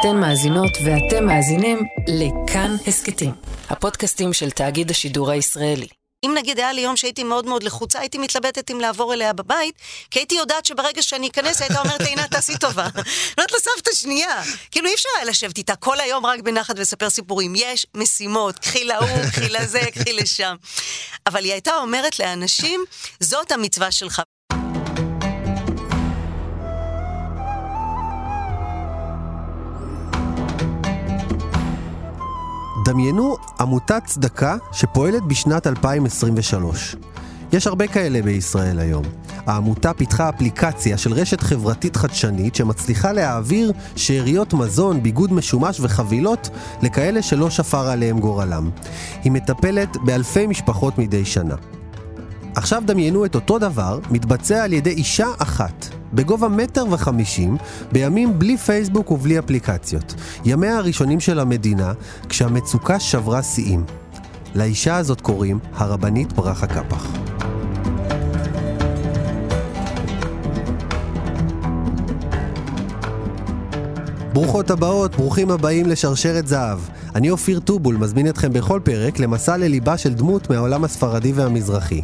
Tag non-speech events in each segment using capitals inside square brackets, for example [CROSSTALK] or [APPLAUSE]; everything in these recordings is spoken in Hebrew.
אתן מאזינות ואתם מאזינים לכאן הסכתים, הפודקאסטים של תאגיד השידור הישראלי. אם נגיד היה לי יום שהייתי מאוד מאוד לחוצה, הייתי מתלבטת אם לעבור אליה בבית, כי הייתי יודעת שברגע שאני אכנס, הייתה אומרת, עינת, תעשי טובה. [LAUGHS] אומרת לה, סבתא, שנייה. כאילו, אי אפשר היה לשבת איתה כל היום רק בנחת ולספר סיפורים. יש משימות, קחי להוא, קחי לזה, קחי לשם. אבל היא הייתה אומרת לאנשים, זאת המצווה שלך. דמיינו עמותת צדקה שפועלת בשנת 2023. יש הרבה כאלה בישראל היום. העמותה פיתחה אפליקציה של רשת חברתית חדשנית שמצליחה להעביר שאריות מזון, ביגוד משומש וחבילות לכאלה שלא שפר עליהם גורלם. היא מטפלת באלפי משפחות מדי שנה. עכשיו דמיינו את אותו דבר מתבצע על ידי אישה אחת, בגובה מטר וחמישים, בימים בלי פייסבוק ובלי אפליקציות. ימיה הראשונים של המדינה, כשהמצוקה שברה שיאים. לאישה הזאת קוראים הרבנית ברכה קפח. ברוכות הבאות, ברוכים הבאים לשרשרת זהב. אני אופיר טובול, מזמין אתכם בכל פרק למסע לליבה של דמות מהעולם הספרדי והמזרחי.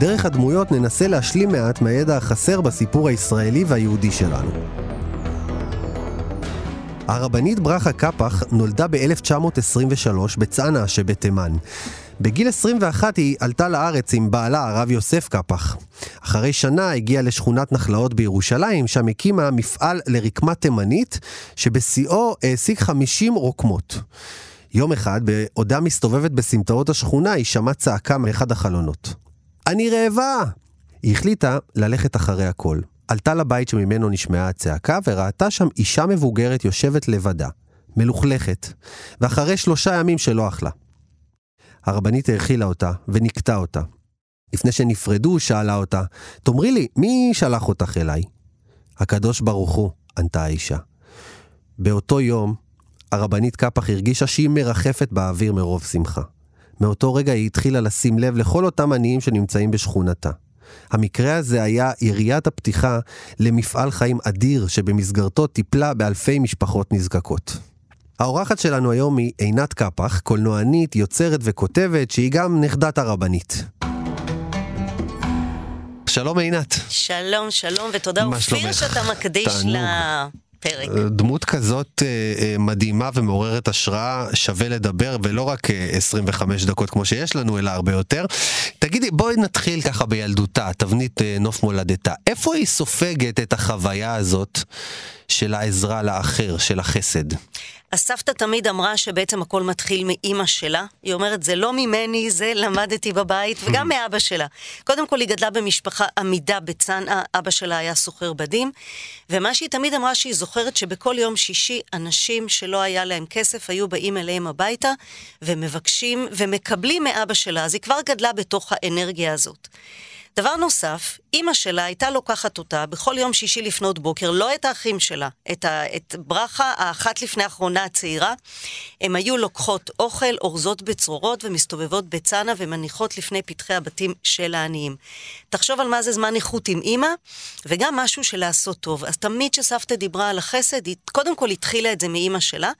דרך הדמויות ננסה להשלים מעט מהידע החסר בסיפור הישראלי והיהודי שלנו. הרבנית ברכה קפח נולדה ב-1923 בצנעא שבתימן. בגיל 21 היא עלתה לארץ עם בעלה, הרב יוסף קפח. אחרי שנה הגיעה לשכונת נחלאות בירושלים, שם הקימה מפעל לרקמה תימנית, שבשיאו העסיק 50 רוקמות. יום אחד, בעודה מסתובבת בסמטאות השכונה, היא שמעה צעקה מאחד החלונות. אני רעבה! היא החליטה ללכת אחרי הכל. עלתה לבית שממנו נשמעה הצעקה, וראתה שם אישה מבוגרת יושבת לבדה, מלוכלכת, ואחרי שלושה ימים שלא אכלה. הרבנית האכילה אותה ונקטה אותה. לפני שנפרדו, שאלה אותה, תאמרי לי, מי שלח אותך אליי? הקדוש ברוך הוא, ענתה האישה. באותו יום, הרבנית קפח הרגישה שהיא מרחפת באוויר מרוב שמחה. מאותו רגע היא התחילה לשים לב לכל אותם עניים שנמצאים בשכונתה. המקרה הזה היה יריית הפתיחה למפעל חיים אדיר שבמסגרתו טיפלה באלפי משפחות נזקקות. האורחת שלנו היום היא עינת קפח, קולנוענית, יוצרת וכותבת, שהיא גם נכדת הרבנית. שלום עינת. שלום, שלום, ותודה אופיר שאתה מקדיש ל... פרק. דמות כזאת אה, אה, מדהימה ומעוררת השראה, שווה לדבר, ולא רק 25 אה, דקות כמו שיש לנו, אלא הרבה יותר. תגידי, בואי נתחיל ככה בילדותה, תבנית נוף מולדתה. איפה היא סופגת את החוויה הזאת של העזרה לאחר, של החסד? הסבתא תמיד אמרה שבעצם הכל מתחיל מאימא שלה. היא אומרת, זה לא ממני, זה למדתי בבית, וגם מאבא שלה. קודם כל, היא גדלה במשפחה עמידה בצנעא, אבא שלה היה סוחר בדים, ומה שהיא תמיד אמרה שהיא זוכרת שבכל יום שישי, אנשים שלא היה להם כסף היו באים אליהם הביתה, ומבקשים ומקבלים מאבא שלה, אז היא כבר גדלה בתוך האנרגיה הזאת. דבר נוסף, אימא שלה הייתה לוקחת אותה בכל יום שישי לפנות בוקר, לא את האחים שלה, את, ה, את ברכה האחת לפני האחרונה הצעירה. הם היו לוקחות אוכל, אורזות בצרורות ומסתובבות בצנע ומניחות לפני פתחי הבתים של העניים. תחשוב על מה זה זמן איכות עם אימא, וגם משהו של לעשות טוב. אז תמיד כשסבתא דיברה על החסד, היא קודם כל התחילה את זה מאימא שלה,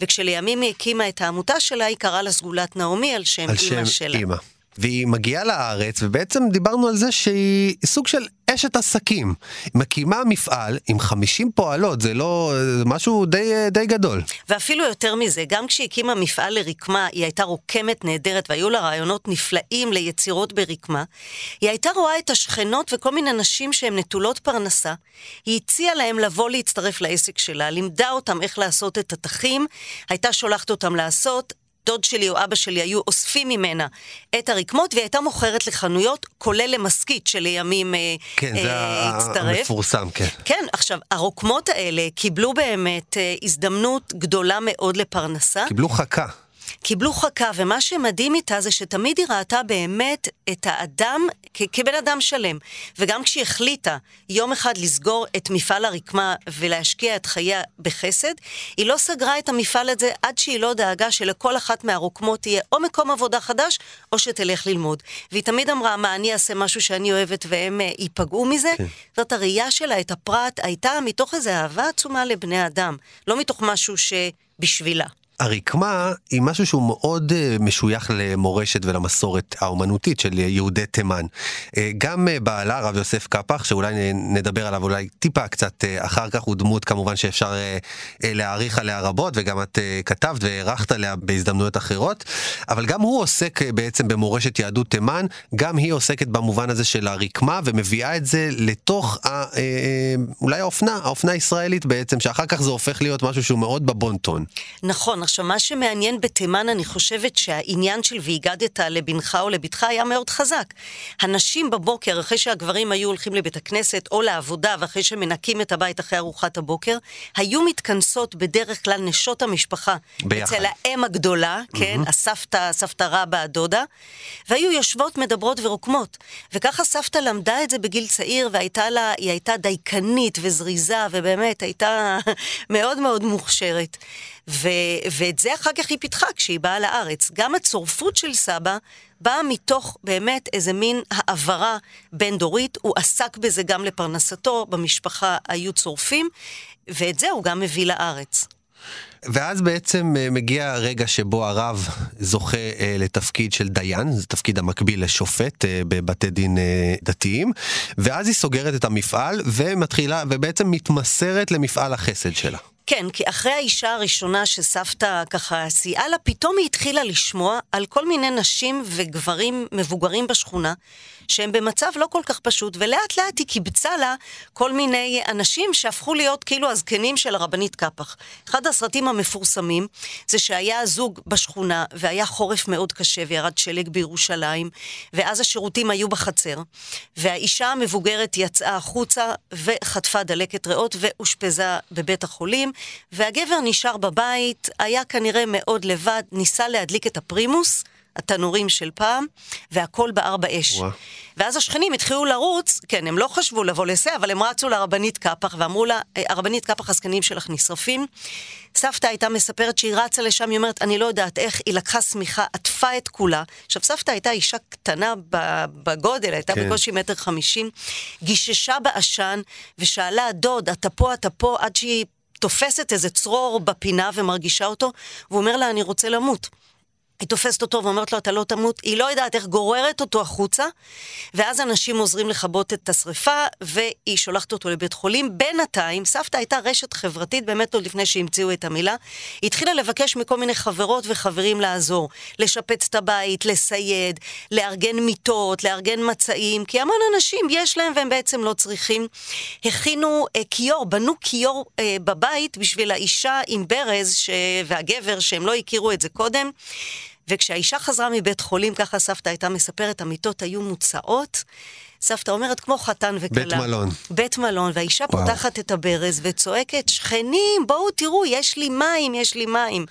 וכשלימים היא הקימה את העמותה שלה, היא קראה לה סגולת נעמי על שם אימא שלה. אימא. והיא מגיעה לארץ, ובעצם דיברנו על זה שהיא סוג של אשת עסקים. מקימה מפעל עם 50 פועלות, זה לא... זה משהו די, די גדול. ואפילו יותר מזה, גם כשהיא הקימה מפעל לרקמה, היא הייתה רוקמת נהדרת, והיו לה רעיונות נפלאים ליצירות ברקמה. היא הייתה רואה את השכנות וכל מיני נשים שהן נטולות פרנסה. היא הציעה להם לבוא להצטרף לעסק שלה, לימדה אותם איך לעשות את התחים, הייתה שולחת אותם לעשות. דוד שלי או אבא שלי היו אוספים ממנה את הרקמות, והיא הייתה מוכרת לחנויות, כולל למשכית שלימים אה, כן, אה, זה הצטרף. המפורסם, כן. כן, עכשיו, הרוקמות האלה קיבלו באמת אה, הזדמנות גדולה מאוד לפרנסה. קיבלו חכה. קיבלו חכה, ומה שמדהים איתה זה שתמיד היא ראתה באמת את האדם כ- כבן אדם שלם. וגם כשהיא החליטה יום אחד לסגור את מפעל הרקמה ולהשקיע את חייה בחסד, היא לא סגרה את המפעל הזה עד שהיא לא דאגה שלכל אחת מהרוקמות תהיה או מקום עבודה חדש, או שתלך ללמוד. והיא תמיד אמרה, מה, אני אעשה משהו שאני אוהבת והם uh, ייפגעו מזה? כן. זאת הראייה שלה, את הפרט, הייתה מתוך איזו אהבה עצומה לבני אדם, לא מתוך משהו שבשבילה. הרקמה היא משהו שהוא מאוד uh, משוייך למורשת ולמסורת האומנותית של יהודי תימן. Uh, גם uh, בעלה, רב יוסף קפח, שאולי נדבר עליו אולי טיפה קצת אחר כך, הוא דמות כמובן שאפשר להעריך עליה רבות, וגם את כתבת והערכת עליה בהזדמנויות אחרות, אבל גם הוא עוסק בעצם במורשת יהדות תימן, גם היא עוסקת במובן הזה של הרקמה, ומביאה את זה לתוך ה, אולי האופנה, האופנה הישראלית בעצם, שאחר כך זה הופך להיות משהו שהוא מאוד בבון-טון. נכון. עכשיו, מה שמעניין בתימן, אני חושבת שהעניין של והגדת לבנך או לבתך היה מאוד חזק. הנשים בבוקר, אחרי שהגברים היו הולכים לבית הכנסת או לעבודה, ואחרי שמנקים את הבית אחרי ארוחת הבוקר, היו מתכנסות בדרך כלל נשות המשפחה. ביחד. אצל האם הגדולה, כן, mm-hmm. הסבתא, סבתא רבא, הדודה, והיו יושבות, מדברות ורוקמות. וככה סבתא למדה את זה בגיל צעיר, והייתה לה, היא הייתה דייקנית וזריזה, ובאמת הייתה [LAUGHS] מאוד מאוד מוכשרת. ו, ואת זה אחר כך היא פיתחה כשהיא באה לארץ. גם הצורפות של סבא באה מתוך באמת איזה מין העברה בין-דורית. הוא עסק בזה גם לפרנסתו, במשפחה היו צורפים, ואת זה הוא גם מביא לארץ. ואז בעצם אה, מגיע הרגע שבו הרב זוכה אה, לתפקיד של דיין, זה תפקיד המקביל לשופט אה, בבתי דין דתיים, ואז היא סוגרת את המפעל ומתחילה, ובעצם מתמסרת למפעל החסד שלה. כן, כי אחרי האישה הראשונה שסבתא ככה סייעה לה, פתאום היא התחילה לשמוע על כל מיני נשים וגברים מבוגרים בשכונה, שהם במצב לא כל כך פשוט, ולאט לאט היא קיבצה לה כל מיני אנשים שהפכו להיות כאילו הזקנים של הרבנית קפח. אחד הסרטים המפורסמים זה שהיה זוג בשכונה, והיה חורף מאוד קשה, וירד שלג בירושלים, ואז השירותים היו בחצר, והאישה המבוגרת יצאה החוצה וחטפה דלקת ריאות ואושפזה בבית החולים, והגבר נשאר בבית, היה כנראה מאוד לבד, ניסה להדליק את הפרימוס, התנורים של פעם, והכל בער באש. ואז השכנים התחילו לרוץ, כן, הם לא חשבו לבוא לזה, אבל הם רצו לרבנית קפח ואמרו לה, אה, הרבנית קפח, הזקנים שלך נשרפים. סבתא הייתה מספרת שהיא רצה לשם, היא אומרת, אני לא יודעת איך, היא לקחה שמיכה, עטפה את כולה. עכשיו, סבתא הייתה אישה קטנה בגודל, הייתה כן. בקושי מטר חמישים, גיששה בעשן ושאלה, דוד, אתה פה, אתה פה, עד שהיא תופסת איזה צרור בפינה ומרגישה אותו, והוא אומר לה, אני רוצה למות. היא תופסת אותו ואומרת לו, אתה לא תמות. היא לא יודעת איך גוררת אותו החוצה, ואז אנשים עוזרים לכבות את השריפה, והיא שולחת אותו לבית חולים. בינתיים, סבתא הייתה רשת חברתית, באמת עוד לפני שהמציאו את המילה. היא התחילה לבקש מכל מיני חברות וחברים לעזור. לשפץ את הבית, לסייד, לארגן מיטות, לארגן מצעים, כי המון אנשים יש להם והם בעצם לא צריכים. הכינו אה, כיור, בנו כיור אה, בבית בשביל האישה עם ברז ש... והגבר, שהם לא הכירו את זה קודם. וכשהאישה חזרה מבית חולים, ככה סבתא הייתה מספרת, המיטות היו מוצאות. סבתא אומרת, כמו חתן וכלה. בית מלון. בית מלון, והאישה וואו. פותחת את הברז וצועקת, שכנים, בואו תראו, יש לי מים, יש לי מים.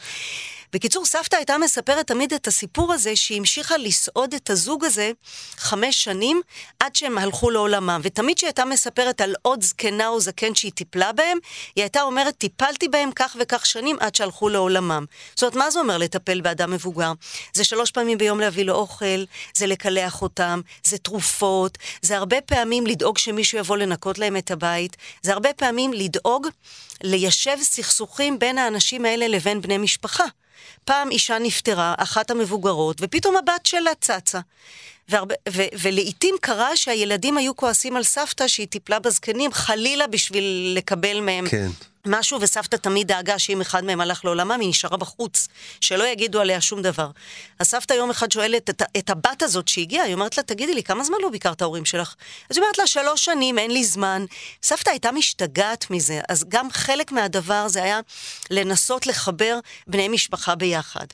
בקיצור, סבתא הייתה מספרת תמיד את הסיפור הזה, שהיא המשיכה לסעוד את הזוג הזה חמש שנים, עד שהם הלכו לעולמם. ותמיד כשהיא הייתה מספרת על עוד זקנה או זקן שהיא טיפלה בהם, היא הייתה אומרת, טיפלתי בהם כך וכך שנים עד שהלכו לעולמם. זאת אומרת, מה זה אומר לטפל באדם מבוגר? זה שלוש פעמים ביום להביא לו אוכל, זה לקלח אותם, זה תרופות, זה הרבה פעמים לדאוג שמישהו יבוא לנקות להם את הבית, זה הרבה פעמים לדאוג ליישב סכסוכים בין האנשים האלה לבין בני משפחה. פעם אישה נפטרה, אחת המבוגרות, ופתאום הבת שלה צצה. והרבה, ו, ולעיתים קרה שהילדים היו כועסים על סבתא שהיא טיפלה בזקנים, חלילה בשביל לקבל מהם כן. משהו, וסבתא תמיד דאגה שאם אחד מהם הלך לעולמם, היא נשארה בחוץ, שלא יגידו עליה שום דבר. הסבתא יום אחד שואלת את, את הבת הזאת שהגיעה, היא אומרת לה, תגידי לי, כמה זמן לא ביקרת ההורים שלך? אז היא אומרת לה, שלוש שנים, אין לי זמן. סבתא הייתה משתגעת מזה, אז גם חלק מהדבר זה היה לנסות לחבר בני משפחה ביחד.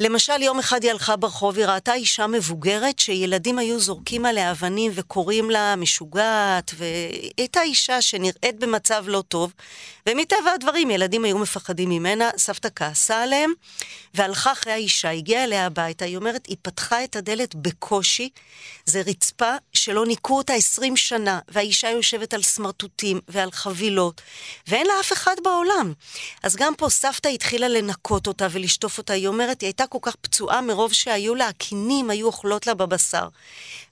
למשל, יום אחד היא הלכה ברחוב, היא ראתה אישה מבוגרת שילדים היו זורקים עליה אבנים וקוראים לה משוגעת, והיא הייתה אישה שנראית במצב לא טוב, ומטבע הדברים ילדים היו מפחדים ממנה, סבתא כעסה עליהם, והלכה אחרי האישה, הגיעה אליה הביתה, היא אומרת, היא פתחה את הדלת בקושי, זה רצפה שלא ניקו אותה 20 שנה, והאישה יושבת על סמרטוטים ועל חבילות, ואין לה אף אחד בעולם. אז גם פה סבתא התחילה לנקות אותה ולשטוף אותה, היא אומרת, היא הייתה כל כך פצועה מרוב שהיו לה, הקינים היו אוכלות לה בבשר.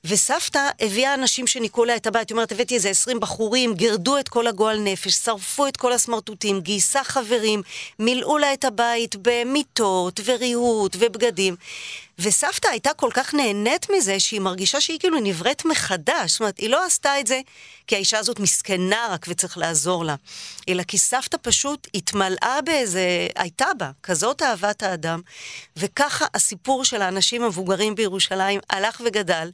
וסבתא הביאה אנשים שניקו לה את הבית, היא אומרת, הבאתי איזה 20 בחורים, גירדו את כל הגועל נפש, שרפו את כל הסמרטוטים, גייסה חברים, מילאו לה את הבית במיטות וריהוט ובגדים. וסבתא הייתה כל כך נהנית מזה, שהיא מרגישה שהיא כאילו נבראת מחדש. זאת אומרת, היא לא עשתה את זה כי האישה הזאת מסכנה רק וצריך לעזור לה, אלא כי סבתא פשוט התמלאה באיזה, הייתה בה כזאת אהבת האדם, וככה הסיפור של האנשים המבוגרים בירושלים הלך וגדל.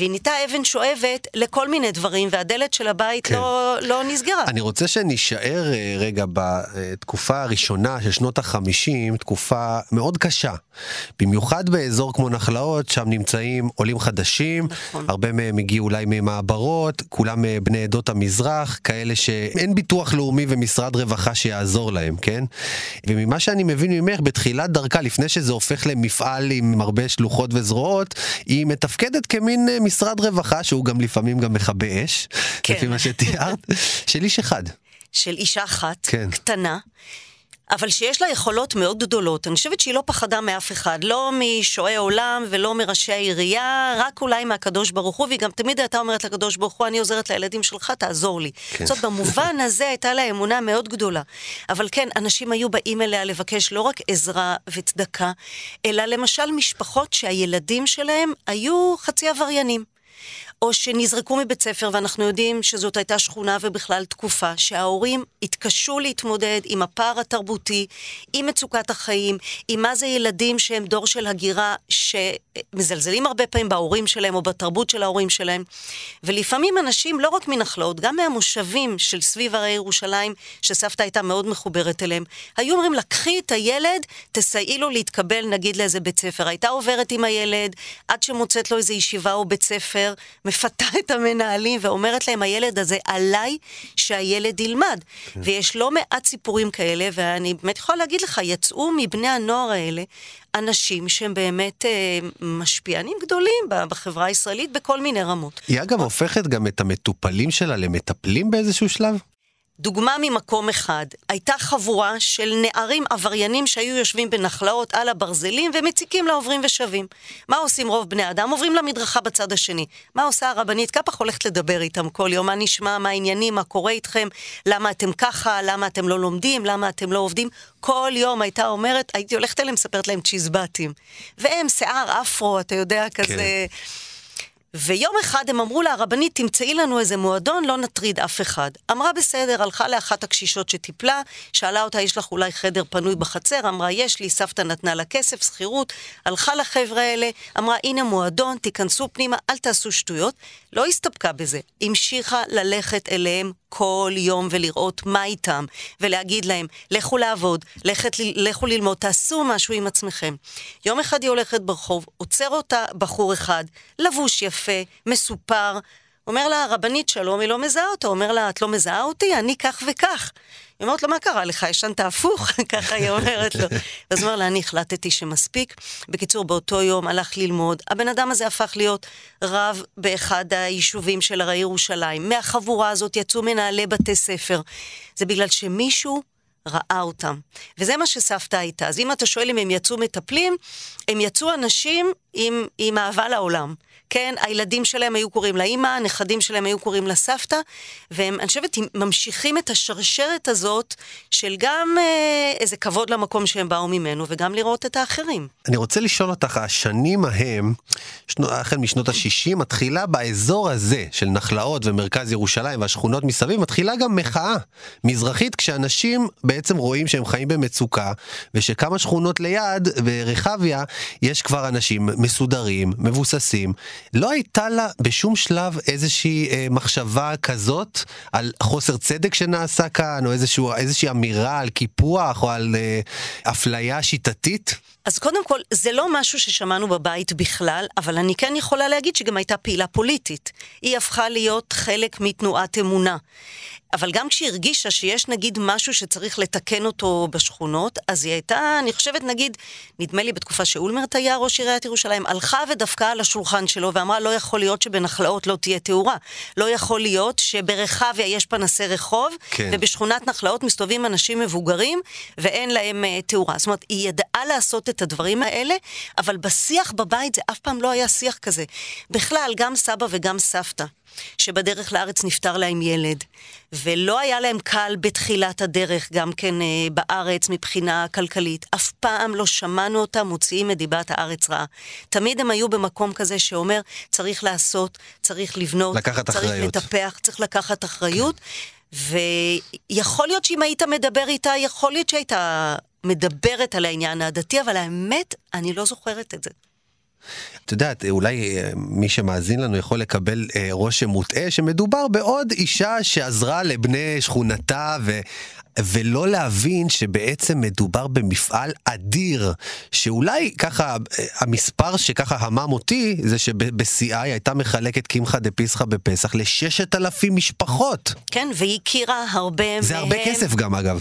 והיא נהייתה אבן שואבת לכל מיני דברים, והדלת של הבית כן. לא, לא נסגרה. אני רוצה שנישאר אה, רגע בתקופה הראשונה של שנות החמישים, תקופה מאוד קשה. במיוחד באזור כמו נחלאות, שם נמצאים עולים חדשים, נכון. הרבה מהם הגיעו אולי ממעברות, כולם אה, בני עדות המזרח, כאלה שאין ביטוח לאומי ומשרד רווחה שיעזור להם, כן? וממה שאני מבין ממך, בתחילת דרכה, לפני שזה הופך למפעל עם הרבה שלוחות וזרועות, היא מתפקדת כמין אה, משרד רווחה, שהוא גם לפעמים גם מכבה אש, כן. לפי מה שתיארת, של איש אחד. של אישה אחת, כן. קטנה. אבל שיש לה יכולות מאוד גדולות. אני חושבת שהיא לא פחדה מאף אחד, לא משועי עולם ולא מראשי העירייה, רק אולי מהקדוש ברוך הוא, והיא גם תמיד הייתה אומרת לקדוש ברוך הוא, אני עוזרת לילדים שלך, תעזור לי. כן. זאת במובן [LAUGHS] הזה הייתה לה אמונה מאוד גדולה. אבל כן, אנשים היו באים אליה לבקש לא רק עזרה וצדקה, אלא למשל משפחות שהילדים שלהם היו חצי עבריינים. או שנזרקו מבית ספר, ואנחנו יודעים שזאת הייתה שכונה ובכלל תקופה, שההורים התקשו להתמודד עם הפער התרבותי, עם מצוקת החיים, עם מה זה ילדים שהם דור של הגירה, שמזלזלים הרבה פעמים בהורים שלהם או בתרבות של ההורים שלהם. ולפעמים אנשים, לא רק מנחלאות, גם מהמושבים של סביב הרי ירושלים, שסבתא הייתה מאוד מחוברת אליהם, היו אומרים לה, קחי את הילד, תסייעי לו להתקבל נגיד לאיזה בית ספר. הייתה עוברת עם הילד עד שמוצאת לו איזה ישיבה או בית ספר. מפתה את המנהלים ואומרת להם, הילד הזה עליי שהילד ילמד. כן. ויש לא מעט סיפורים כאלה, ואני באמת יכולה להגיד לך, יצאו מבני הנוער האלה אנשים שהם באמת אה, משפיענים גדולים בחברה הישראלית בכל מיני רמות. היא אגב הופכת גם את המטופלים שלה למטפלים באיזשהו שלב? דוגמה ממקום אחד, הייתה חבורה של נערים עבריינים שהיו יושבים בנחלאות על הברזלים ומציקים לעוברים ושבים. מה עושים רוב בני אדם? עוברים למדרכה בצד השני. מה עושה הרבנית? קפח הולכת לדבר איתם כל יום, מה נשמע, מה העניינים, מה קורה איתכם, למה אתם ככה, למה אתם לא לומדים, למה אתם לא עובדים. כל יום הייתה אומרת, הייתי הולכת אליהם, מספרת להם צ'יזבטים. והם שיער אפרו, אתה יודע, כזה... כן. ויום אחד הם אמרו לה, הרבנית, תמצאי לנו איזה מועדון, לא נטריד אף אחד. אמרה, בסדר, הלכה לאחת הקשישות שטיפלה, שאלה אותה, יש לך אולי חדר פנוי בחצר? אמרה, יש לי, סבתא נתנה לה כסף, שכירות. הלכה לחבר'ה האלה, אמרה, הנה מועדון, תיכנסו פנימה, אל תעשו שטויות. לא הסתפקה בזה, המשיכה ללכת אליהם כל יום ולראות מה איתם, ולהגיד להם, לכו לעבוד, לכת, לכו ללמוד, תעשו משהו עם עצמכם. יום אחד היא הולכת ברחוב, עוצר אותה בחור אחד, לבוש יפה, מסופר, אומר לה, הרבנית שלום, היא לא מזהה אותו, אומר לה, את לא מזהה אותי? אני כך וכך. היא אומרת לו, מה קרה לך? ישנת הפוך? [LAUGHS] ככה היא אומרת לו. אז הוא אומר לה, אני החלטתי שמספיק. בקיצור, באותו יום הלך ללמוד. הבן אדם הזה הפך להיות רב באחד היישובים של הרי ירושלים. מהחבורה הזאת יצאו מנהלי בתי ספר. זה בגלל שמישהו ראה אותם. וזה מה שסבתא הייתה. אז אם אתה שואל אם הם יצאו מטפלים, הם יצאו אנשים עם, עם אהבה לעולם. כן, הילדים שלהם היו קוראים לאימא, הנכדים שלהם היו קוראים לסבתא, והם, אני חושבת, ממשיכים את השרשרת הזאת של גם אה, איזה כבוד למקום שהם באו ממנו, וגם לראות את האחרים. אני רוצה לשאול אותך, השנים ההם, החל משנות ה-60, מתחילה באזור הזה של נחלאות ומרכז ירושלים והשכונות מסביב, מתחילה גם מחאה מזרחית, כשאנשים בעצם רואים שהם חיים במצוקה, ושכמה שכונות ליד, ברחביה, יש כבר אנשים מסודרים, מבוססים. לא הייתה לה בשום שלב איזושהי אה, מחשבה כזאת על חוסר צדק שנעשה כאן, או איזשהו, איזושהי אמירה על קיפוח או על אה, אפליה שיטתית? אז קודם כל, זה לא משהו ששמענו בבית בכלל, אבל אני כן יכולה להגיד שגם הייתה פעילה פוליטית. היא הפכה להיות חלק מתנועת אמונה. אבל גם כשהיא הרגישה שיש נגיד משהו שצריך לתקן אותו בשכונות, אז היא הייתה, אני חושבת נגיד, נדמה לי בתקופה שאולמרט היה ראש עיריית ירושלים, הלכה ודפקה על השולחן שלו ואמרה, לא יכול להיות שבנחלאות לא תהיה תאורה. לא יכול להיות שברחביה יש פנסי רחוב, כן. ובשכונת נחלאות מסתובבים אנשים מבוגרים ואין להם uh, תאורה. זאת אומרת, היא ידעה לעשות את הדברים האלה, אבל בשיח בבית זה אף פעם לא היה שיח כזה. בכלל, גם סבא וגם סבתא. שבדרך לארץ נפטר להם ילד, ולא היה להם קל בתחילת הדרך, גם כן אה, בארץ מבחינה כלכלית. אף פעם לא שמענו אותם מוציאים את דיבת הארץ רעה. תמיד הם היו במקום כזה שאומר, צריך לעשות, צריך לבנות, צריך אחריות. לטפח, צריך לקחת אחריות. כן. ויכול להיות שאם היית מדבר איתה, יכול להיות שהיית מדברת על העניין הדתי, אבל האמת, אני לא זוכרת את זה. את יודעת, אולי אה, מי שמאזין לנו יכול לקבל אה, רושם מוטעה שמדובר בעוד אישה שעזרה לבני שכונתה ו... ולא להבין שבעצם מדובר במפעל אדיר, שאולי ככה, אה, המספר שככה המם אותי, זה שבשיאה היא הייתה מחלקת קמחא דפסחא בפסח לששת אלפים משפחות. כן, והיא הכירה הרבה מהם. זה הרבה כסף גם אגב.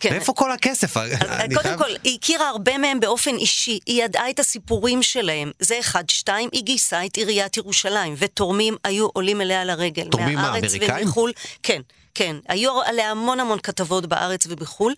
כן. מאיפה כל הכסף? קודם חייב... כל, היא הכירה הרבה מהם באופן אישי, היא ידעה את הסיפורים שלהם. זה אחד. שתיים, היא גייסה את עיריית ירושלים, ותורמים היו עולים אליה לרגל. תורמים מה, אמריקאים? ומחול. כן. כן, היו עליה המון המון כתבות בארץ ובחו"ל,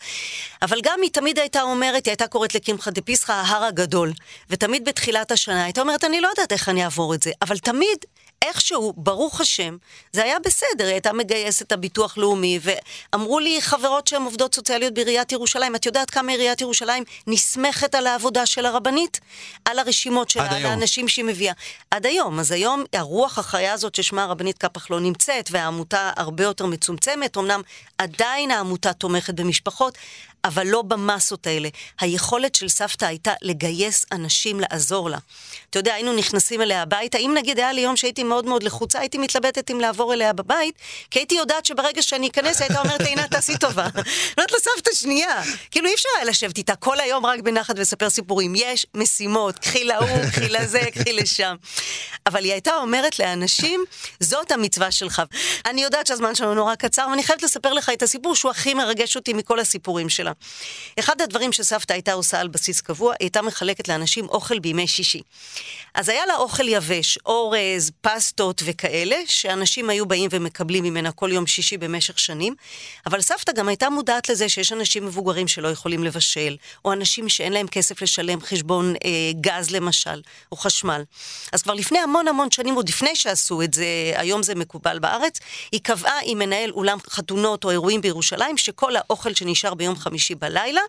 אבל גם היא תמיד הייתה אומרת, היא הייתה קוראת לקמחא דפסחא ההר הגדול, ותמיד בתחילת השנה הייתה אומרת, אני לא יודעת איך אני אעבור את זה, אבל תמיד איכשהו, ברוך השם, זה היה בסדר, היא הייתה מגייסת את הביטוח לאומי, ואמרו לי חברות שהן עובדות סוציאליות בעיריית ירושלים, את יודעת כמה עיריית ירושלים נסמכת על העבודה של הרבנית? על הרשימות שלה, על האנשים שהיא מביאה. עד היום. אז היום הרוח החיה הזאת ששמה הרבנית קפח לא נמצאת, והעמותה הרבה יותר מצומצמת, אמנם עדיין העמותה תומכת במשפחות, אבל לא במסות האלה. היכולת של סבתא הייתה לגייס אנשים לעזור לה. אתה יודע, היינו נכנסים אליה הביתה, אם נגיד היה לי יום שהייתי מאוד מאוד לחוצה, הייתי מתלבטת אם לעבור אליה בבית, כי הייתי יודעת שברגע שאני אכנס, הייתה אומרת, עינת, תעשי טובה. אומרת לסבתא שנייה, כאילו אי אפשר היה לשבת איתה כל היום רק בנחת ולספר סיפורים. יש משימות, קחי להוא, קחי לזה, קחי לשם. אבל היא הייתה אומרת לאנשים, זאת המצווה שלך. אני יודעת שהזמן שלנו נורא קצר, ואני חייבת לספר לך את הסיפור שהוא הכי מרגש אותי מכל הסיפורים שלה. שלה. אחד הדברים שסבתא הייתה עושה על בסיס קבוע, היא הייתה מחלקת לאנשים אוכל בימי שישי. אז היה לה אוכל יבש, אורז, פסטות וכאלה, שאנשים היו באים ומקבלים ממנה כל יום שישי במשך שנים, אבל סבתא גם הייתה מודעת לזה שיש אנשים מבוגרים שלא יכולים לבשל, או אנשים שאין להם כסף לשלם חשבון אה, גז למשל, או חשמל. אז כבר לפני המון המון שנים, עוד לפני שעשו את זה, היום זה מקובל בארץ, היא קבעה עם מנהל אולם חתונות או אירועים בירושלים, שכל האוכל שנשאר ביום חמישי חמישי בלילה,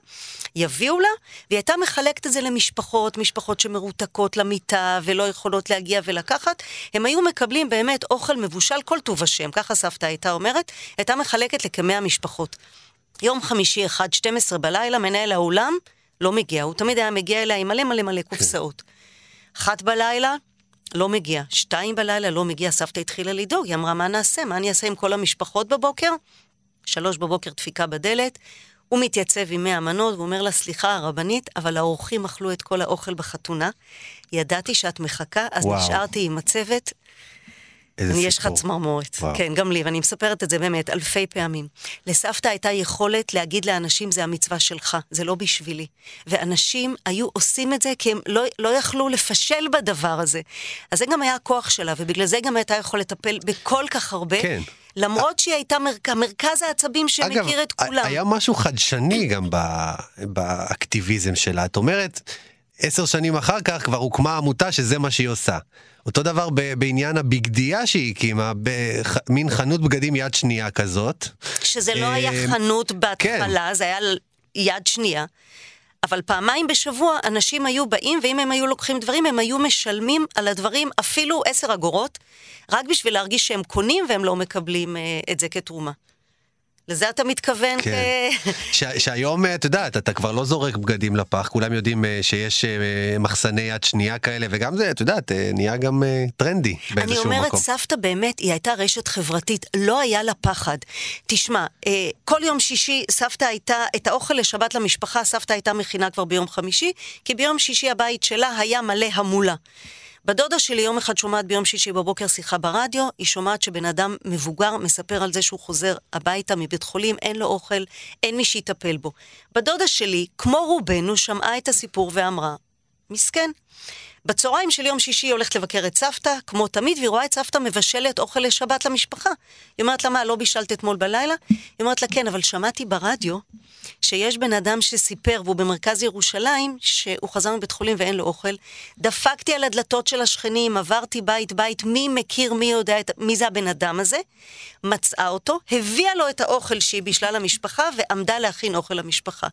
יביאו לה, והיא הייתה מחלקת את זה למשפחות, משפחות שמרותקות למיטה ולא יכולות להגיע ולקחת. הם היו מקבלים באמת אוכל מבושל כל טוב השם, ככה סבתא הייתה אומרת, הייתה מחלקת לכמאה משפחות. יום חמישי אחד, 12 בלילה, מנהל האולם לא מגיע, הוא תמיד היה מגיע אליה עם מלא מלא מלא קופסאות. אחת בלילה, לא מגיע. שתיים בלילה, לא מגיע, סבתא התחילה לדאוג, היא אמרה, מה נעשה? מה אני אעשה עם כל המשפחות בבוקר? שלוש בבוקר דפיקה בדלת, הוא מתייצב עם מאה מנות ואומר לה, סליחה, הרבנית, אבל האורחים אכלו את כל האוכל בחתונה. ידעתי שאת מחכה, אז וואו. נשארתי עם הצוות. איזה סיפור. יש לך צמרמורת. כן, גם לי, ואני מספרת את זה באמת אלפי פעמים. לסבתא הייתה יכולת להגיד לאנשים, זה המצווה שלך, זה לא בשבילי. ואנשים היו עושים את זה כי הם לא, לא יכלו לפשל בדבר הזה. אז זה גם היה הכוח שלה, ובגלל זה גם הייתה יכולת לטפל בכל כך הרבה. כן. למרות שהיא הייתה מרכ... מרכז העצבים שמכיר אגב, את כולם. היה משהו חדשני גם באקטיביזם שלה. את אומרת, עשר שנים אחר כך כבר הוקמה עמותה שזה מה שהיא עושה. אותו דבר בעניין הבגדיה שהיא הקימה, במין חנות בגדים יד שנייה כזאת. שזה לא היה אה, חנות בהתחלה, כן. זה היה יד שנייה. אבל פעמיים בשבוע אנשים היו באים, ואם הם היו לוקחים דברים, הם היו משלמים על הדברים אפילו עשר אגורות, רק בשביל להרגיש שהם קונים והם לא מקבלים אה, את זה כתרומה. לזה אתה מתכוון? כן. ש- שהיום, אה, את יודעת, אתה כבר לא זורק בגדים לפח, כולם יודעים אה, שיש אה, מחסני יד שנייה כאלה, וגם זה, את יודעת, נהיה גם טרנדי אני באיזשהו אומרת, מקום. סבתא באמת, היא הייתה רשת חברתית, לא היה לה פחד. תשמע, כל יום שישי סבתא הייתה, את האוכל לשבת למשפחה, סבתא הייתה מכינה כבר ביום חמישי, כי ביום שישי הבית שלה היה מלא המולה. בדודה שלי יום אחד שומעת ביום שישי בבוקר שיחה ברדיו, היא שומעת שבן אדם מבוגר מספר על זה שהוא חוזר הביתה מבית חולים, אין לו אוכל, אין מי שיטפל בו. בדודה שלי, כמו רובנו, שמעה את הסיפור ואמרה, מסכן. בצהריים של יום שישי היא הולכת לבקר את סבתא, כמו תמיד, והיא רואה את סבתא מבשלת אוכל לשבת למשפחה. היא אומרת לה, מה, לא בישלת אתמול בלילה? היא אומרת לה, כן, אבל שמעתי ברדיו שיש בן אדם שסיפר, והוא במרכז ירושלים, שהוא חזר מבית חולים ואין לו אוכל. דפקתי על הדלתות של השכנים, עברתי בית-בית, מי מכיר, מי יודע את, מי זה הבן אדם הזה? מצאה אותו, הביאה לו את האוכל שהיא בישלה למשפחה, ועמדה להכין אוכל למשפחה.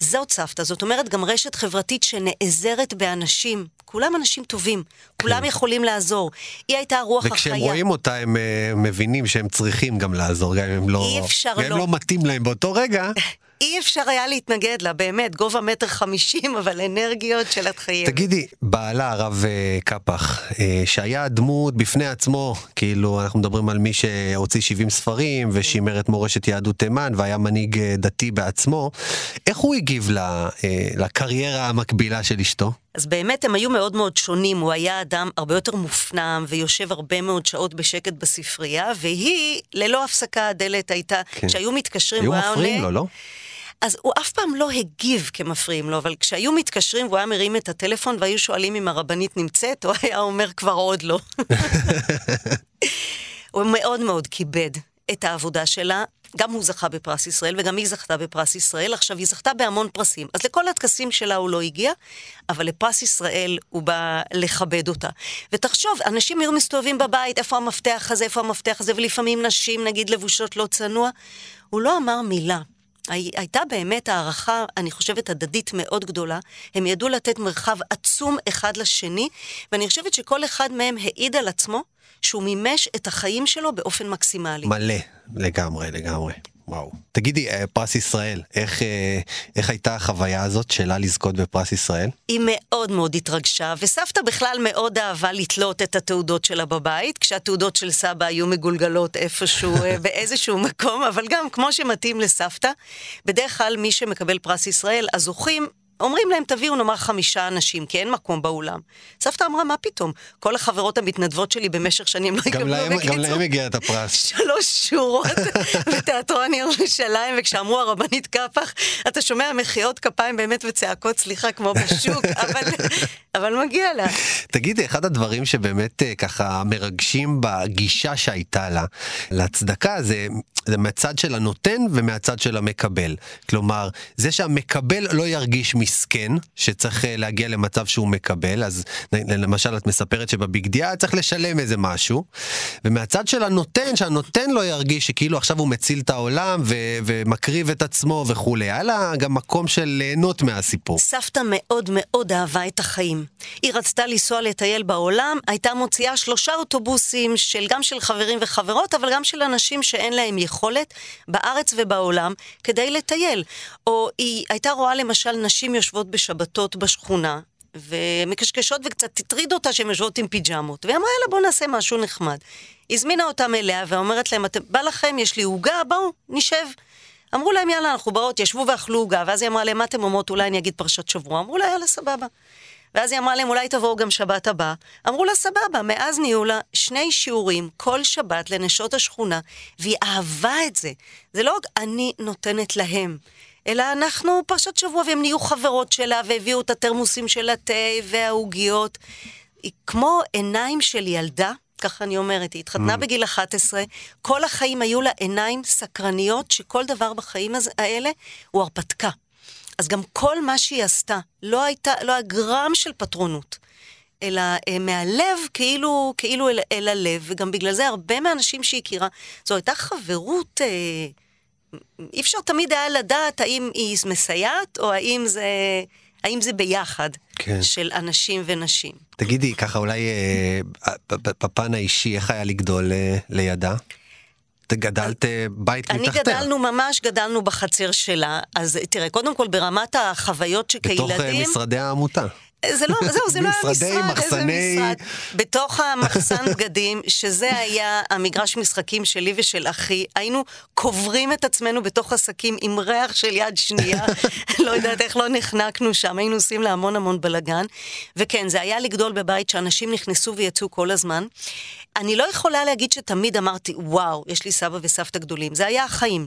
זאת סבתא, זאת אומרת גם רשת חברתית שנעזרת באנשים. כולם אנשים טובים, כולם יכולים לעזור. היא הייתה הרוח החיה. וכשהם רואים אותה הם אה, מבינים שהם צריכים גם לעזור, גם אם הם לא... אי אפשר גם אם לא. לא מתאים להם באותו רגע. [LAUGHS] אי אפשר היה להתנגד לה, באמת, גובה מטר חמישים, אבל אנרגיות של את חייבת. תגידי, בעלה הרב אה, קפח, אה, שהיה דמות בפני עצמו, כאילו אנחנו מדברים על מי שהוציא 70 ספרים ושימר את מורשת יהדות תימן והיה מנהיג אה, דתי בעצמו, איך הוא הגיב ל- לקריירה המקבילה של אשתו? אז באמת הם היו מאוד מאוד שונים, הוא היה אדם הרבה יותר מופנם ויושב הרבה מאוד שעות בשקט בספרייה, והיא, ללא הפסקה הדלת הייתה, כן. כשהיו מתקשרים, היו מפריעים. לו, לא? אז הוא אף פעם לא הגיב כמפריעים לו, אבל כשהיו מתקשרים והוא היה מרים את הטלפון והיו שואלים אם הרבנית נמצאת, הוא היה אומר כבר עוד לא. [LAUGHS] הוא מאוד מאוד כיבד את העבודה שלה. גם הוא זכה בפרס ישראל וגם היא זכתה בפרס ישראל. עכשיו, היא זכתה בהמון פרסים. אז לכל הטקסים שלה הוא לא הגיע, אבל לפרס ישראל הוא בא לכבד אותה. ותחשוב, אנשים היו מסתובבים בבית, איפה המפתח הזה, איפה המפתח הזה, ולפעמים נשים, נגיד, לבושות לא צנוע. הוא לא אמר מילה. הי- הייתה באמת הערכה, אני חושבת, הדדית מאוד גדולה. הם ידעו לתת מרחב עצום אחד לשני, ואני חושבת שכל אחד מהם העיד על עצמו שהוא מימש את החיים שלו באופן מקסימלי. מלא, לגמרי, לגמרי. וואו. תגידי, אה, פרס ישראל, איך, אה, איך הייתה החוויה הזאת שלה לזכות בפרס ישראל? היא מאוד מאוד התרגשה, וסבתא בכלל מאוד אהבה לתלות את התעודות שלה בבית, כשהתעודות של סבא היו מגולגלות איפשהו, אה, [LAUGHS] באיזשהו מקום, אבל גם כמו שמתאים לסבתא, בדרך כלל מי שמקבל פרס ישראל, הזוכים, אומרים להם, תביאו נאמר חמישה אנשים, כי אין מקום באולם. סבתא אמרה, מה פתאום? כל החברות המתנדבות שלי במשך שנים לא יקבלו להם, גם בקיצור. להם הגיע את הפרס. [LAUGHS] שלוש שורות [LAUGHS] בתיאטרון ירושלים, וכשאמרו הרבנית קפח, אתה שומע מחיאות כפיים באמת וצעקות סליחה כמו בשוק, [LAUGHS] אבל, אבל מגיע לה. תגידי, אחד הדברים שבאמת אה, ככה מרגשים בגישה שהייתה לה להצדקה זה, זה מהצד של הנותן ומהצד של המקבל. כלומר, זה שהמקבל לא ירגיש מסכן, שצריך אה, להגיע למצב שהוא מקבל, אז למשל את מספרת שבבגדיה צריך לשלם איזה משהו, ומהצד של הנותן, שהנותן לא ירגיש שכאילו עכשיו הוא מציל את העולם ו- ומקריב את עצמו וכולי. היה לה גם מקום של ליהנות מהסיפור. סבתא מאוד מאוד אהבה את החיים. היא רצתה לנסוע לטייל בעולם, הייתה מוציאה שלושה אוטובוסים של גם של חברים וחברות, אבל גם של אנשים שאין להם יכולת בארץ ובעולם כדי לטייל. או היא הייתה רואה למשל נשים יושבות בשבתות בשכונה. ומקשקשות וקצת הטריד אותה שהן יושבות עם פיג'מות. והיא אמרה, יאללה, בואו נעשה משהו נחמד. הזמינה אותם אליה ואומרת להם, "אתם- בא לכם, יש לי עוגה, בואו, נשב. אמרו להם, יאללה, אנחנו באות, ישבו ואכלו עוגה, ואז היא אמרה להם, מה אתם אומרות, אולי אני אגיד פרשת שבוע? אמרו לה, יאללה, סבבה. ואז היא אמרה להם, אולי תבואו גם שבת הבאה. אמרו לה, סבבה. מאז נהיו לה שני שיעורים כל שבת לנשות השכונה, והיא אהבה את זה. זה לא רק אני נותנת להם, אלא אנחנו פרשת שבוע, והם נהיו חברות שלה, והביאו את התרמוסים של התה והעוגיות. היא כמו עיניים של ילדה, ככה אני אומרת, היא התחתנה בגיל 11, כל החיים היו לה עיניים סקרניות, שכל דבר בחיים האלה הוא הרפתקה. אז גם כל מה שהיא עשתה, לא הייתה, לא היה גרם של פטרונות, אלא אה, מהלב, כאילו, כאילו אל, אל הלב, וגם בגלל זה הרבה מהאנשים שהיא הכירה, זו הייתה חברות, אה, אי אפשר תמיד היה לדעת האם היא מסייעת, או האם זה, האם זה ביחד, כן. של אנשים ונשים. תגידי, ככה אולי אה, בפן האישי, איך היה לגדול אה, לידה? את גדלת אה, בית אני מתחתיה. גדלנו ממש, גדלנו בחצר שלה. אז תראה, קודם כל ברמת החוויות בתוך אה, שכילדים... משרדי העמותה. זה לא, זהו, זה לא היה משרד, מחסני- איזה משרד. בתוך המחסן בגדים, שזה היה המגרש משחקים שלי ושל אחי, היינו קוברים את עצמנו בתוך עסקים עם ריח של יד שנייה, [LAUGHS] לא יודעת איך לא נחנקנו שם, היינו עושים לה המון המון בלאגן. וכן, זה היה לגדול בבית שאנשים נכנסו ויצאו כל הזמן. אני לא יכולה להגיד שתמיד אמרתי, וואו, יש לי סבא וסבתא גדולים. זה היה החיים.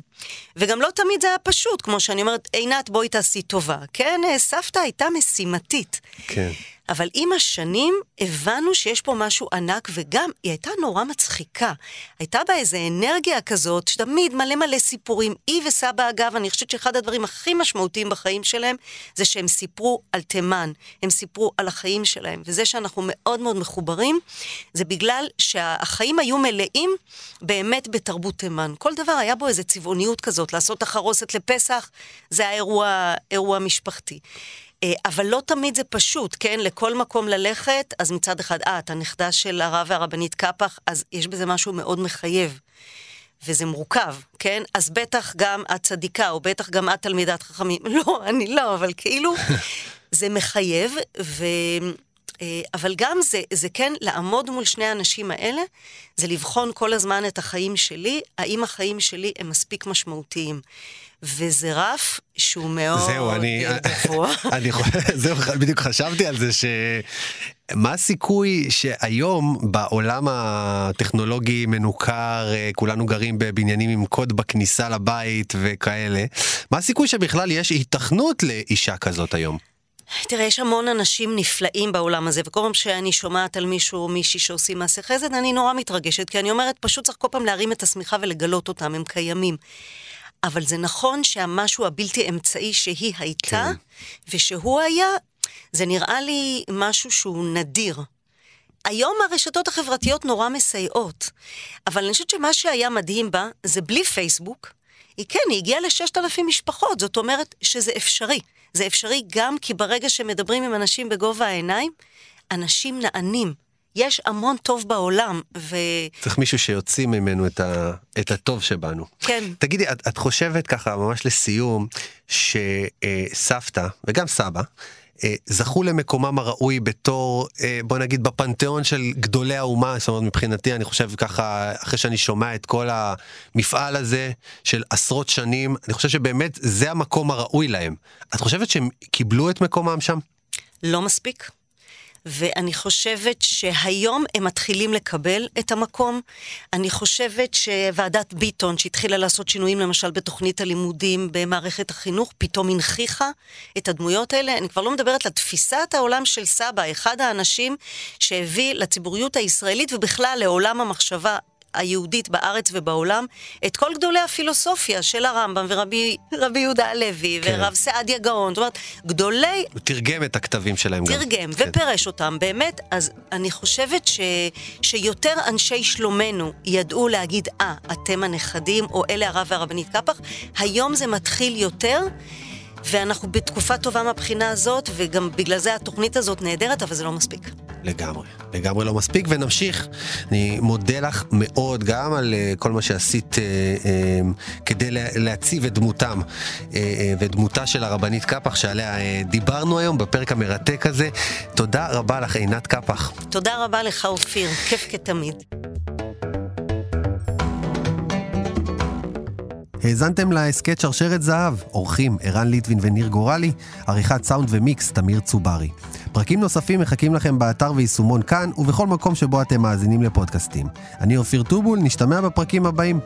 וגם לא תמיד זה היה פשוט, כמו שאני אומרת, עינת, בואי תעשי טובה. כן, אה, סבתא הייתה משימתית. כן. אבל עם השנים הבנו שיש פה משהו ענק, וגם היא הייתה נורא מצחיקה. הייתה בה איזו אנרגיה כזאת, שתמיד מלא מלא סיפורים. היא וסבא, אגב, אני חושבת שאחד הדברים הכי משמעותיים בחיים שלהם, זה שהם סיפרו על תימן, הם סיפרו על החיים שלהם. וזה שאנחנו מאוד מאוד מחוברים, זה בגלל שהחיים היו מלאים באמת בתרבות תימן. כל דבר היה בו איזו צבעוניות כזאת, לעשות תחרוסת לפסח, זה היה אירוע, אירוע משפחתי. אה, אבל לא תמיד זה פשוט, כן? לכל מקום ללכת, אז מצד אחד, אה, אתה נכדה של הרב והרבנית קפח, אז יש בזה משהו מאוד מחייב. וזה מורכב, כן? אז בטח גם את צדיקה, או בטח גם את תלמידת חכמים. [LAUGHS] לא, אני לא, אבל כאילו, זה מחייב, ו... אה, אבל גם זה, זה כן לעמוד מול שני האנשים האלה, זה לבחון כל הזמן את החיים שלי, האם החיים שלי הם מספיק משמעותיים. וזה רף שהוא מאוד זהו, אני... גבוה. [LAUGHS] אני [LAUGHS] זהו, בדיוק חשבתי על זה ש... מה הסיכוי שהיום בעולם הטכנולוגי מנוכר, אה, כולנו גרים בבניינים עם קוד בכניסה לבית וכאלה, מה הסיכוי שבכלל יש היתכנות לאישה כזאת היום? תראה, יש המון אנשים נפלאים בעולם הזה, וכל פעם שאני שומעת על מישהו או מישהי שעושים מעשה חסד, אני נורא מתרגשת, כי אני אומרת, פשוט צריך כל פעם להרים את השמיכה ולגלות אותם, הם קיימים. אבל זה נכון שהמשהו הבלתי אמצעי שהיא הייתה, כן. ושהוא היה, זה נראה לי משהו שהוא נדיר. היום הרשתות החברתיות נורא מסייעות, אבל אני חושבת שמה שהיה מדהים בה, זה בלי פייסבוק, היא כן, היא הגיעה לששת אלפים משפחות, זאת אומרת שזה אפשרי. זה אפשרי גם כי ברגע שמדברים עם אנשים בגובה העיניים, אנשים נענים. יש המון טוב בעולם, ו... צריך מישהו שיוציא ממנו את, ה... את הטוב שבנו. כן. תגידי, את, את חושבת ככה, ממש לסיום, שסבתא וגם סבא, זכו למקומם הראוי בתור, אה, בוא נגיד, בפנתיאון של גדולי האומה, זאת אומרת, מבחינתי, אני חושב ככה, אחרי שאני שומע את כל המפעל הזה של עשרות שנים, אני חושב שבאמת זה המקום הראוי להם. את חושבת שהם קיבלו את מקומם שם? לא מספיק. ואני חושבת שהיום הם מתחילים לקבל את המקום. אני חושבת שוועדת ביטון, שהתחילה לעשות שינויים למשל בתוכנית הלימודים במערכת החינוך, פתאום הנכיחה את הדמויות האלה. אני כבר לא מדברת על תפיסת העולם של סבא, אחד האנשים שהביא לציבוריות הישראלית ובכלל לעולם המחשבה היהודית בארץ ובעולם, את כל גדולי הפילוסופיה של הרמב"ם ורבי רבי יהודה הלוי כן. ורב סעדיה גאון, זאת אומרת, גדולי הוא תרגם את הכתבים שלהם גם. תרגם כן. ופירש אותם, באמת, אז אני חושבת ש, שיותר אנשי שלומנו ידעו להגיד, אה, אתם הנכדים, או אלה הרב והרבנית קפח, היום זה מתחיל יותר. ואנחנו בתקופה טובה מהבחינה הזאת, וגם בגלל זה התוכנית הזאת נהדרת, אבל זה לא מספיק. לגמרי, לגמרי לא מספיק, ונמשיך. אני מודה לך מאוד גם על uh, כל מה שעשית uh, uh, כדי לה, להציב את דמותם uh, uh, ואת דמותה של הרבנית קפח שעליה uh, דיברנו היום בפרק המרתק הזה. תודה רבה לך עינת קפח. תודה רבה לך, אופיר, כיף כתמיד. האזנתם להסכת שרשרת זהב, אורחים ערן ליטבין וניר גורלי, עריכת סאונד ומיקס תמיר צוברי. פרקים נוספים מחכים לכם באתר ויישומון כאן ובכל מקום שבו אתם מאזינים לפודקאסטים. אני אופיר טובול, נשתמע בפרקים הבאים.